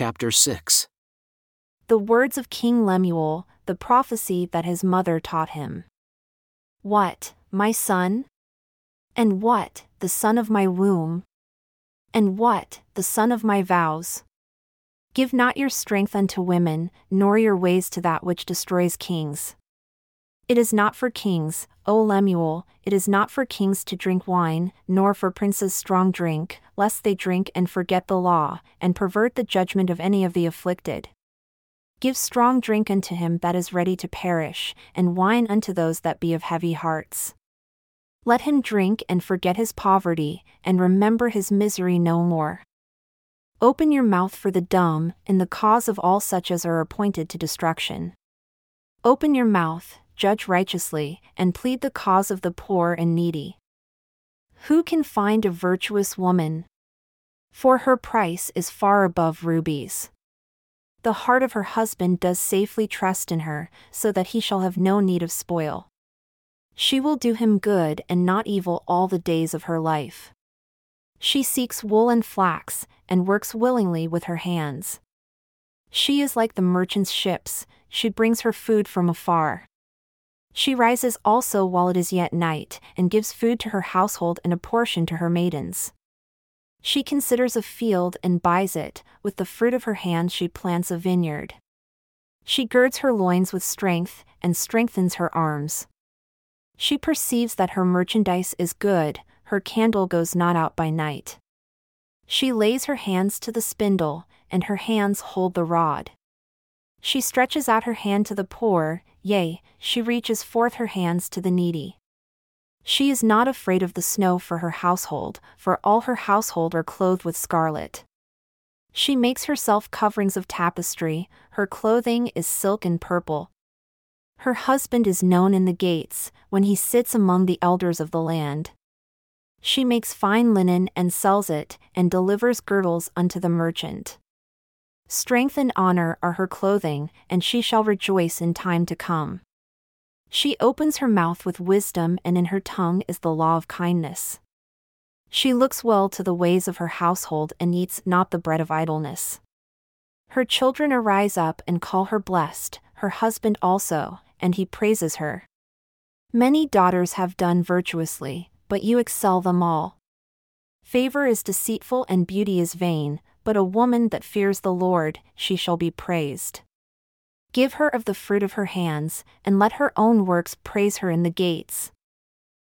chapter 6. The words of King Lemuel, the prophecy that his mother taught him. What, my son? And what, the son of my womb? And what, the son of my vows? Give not your strength unto women, nor your ways to that which destroys kings. It is not for kings, O Lemuel, it is not for kings to drink wine, nor for princes strong drink, lest they drink and forget the law, and pervert the judgment of any of the afflicted. Give strong drink unto him that is ready to perish, and wine unto those that be of heavy hearts. Let him drink and forget his poverty, and remember his misery no more. Open your mouth for the dumb, in the cause of all such as are appointed to destruction. Open your mouth, judge righteously, and plead the cause of the poor and needy. Who can find a virtuous woman? For her price is far above rubies. The heart of her husband does safely trust in her, so that he shall have no need of spoil. She will do him good and not evil all the days of her life. She seeks wool and flax, and works willingly with her hands. She is like the merchant's ships, she brings her food from afar. She rises also while it is yet night, and gives food to her household and a portion to her maidens. She considers a field and buys it, with the fruit of her hands she plants a vineyard. She girds her loins with strength, and strengthens her arms. She perceives that her merchandise is good, her candle goes not out by night. She lays her hands to the spindle, and her hands hold the rod. She stretches out her hand to the poor, yea, she reaches forth her hands to the needy. She is not afraid of the snow for her household, for all her household are clothed with scarlet. She makes herself coverings of tapestry, her clothing is silk and purple. Her husband is known in the gates, when he sits among the elders of the land. She makes fine linen and sells it, and delivers girdles unto the merchant. Strength and honor are her clothing, and she shall rejoice in time to come. She opens her mouth with wisdom, and in her tongue is the law of kindness. She looks well to the ways of her household and eats not the bread of idleness. Her children arise up and call her blessed, her husband also, and he praises her. Many daughters have done virtuously, but you excel them all. Favor is deceitful and beauty is vain, but a woman that fears the Lord, she shall be praised. Give her of the fruit of her hands, and let her own works praise her in the gates.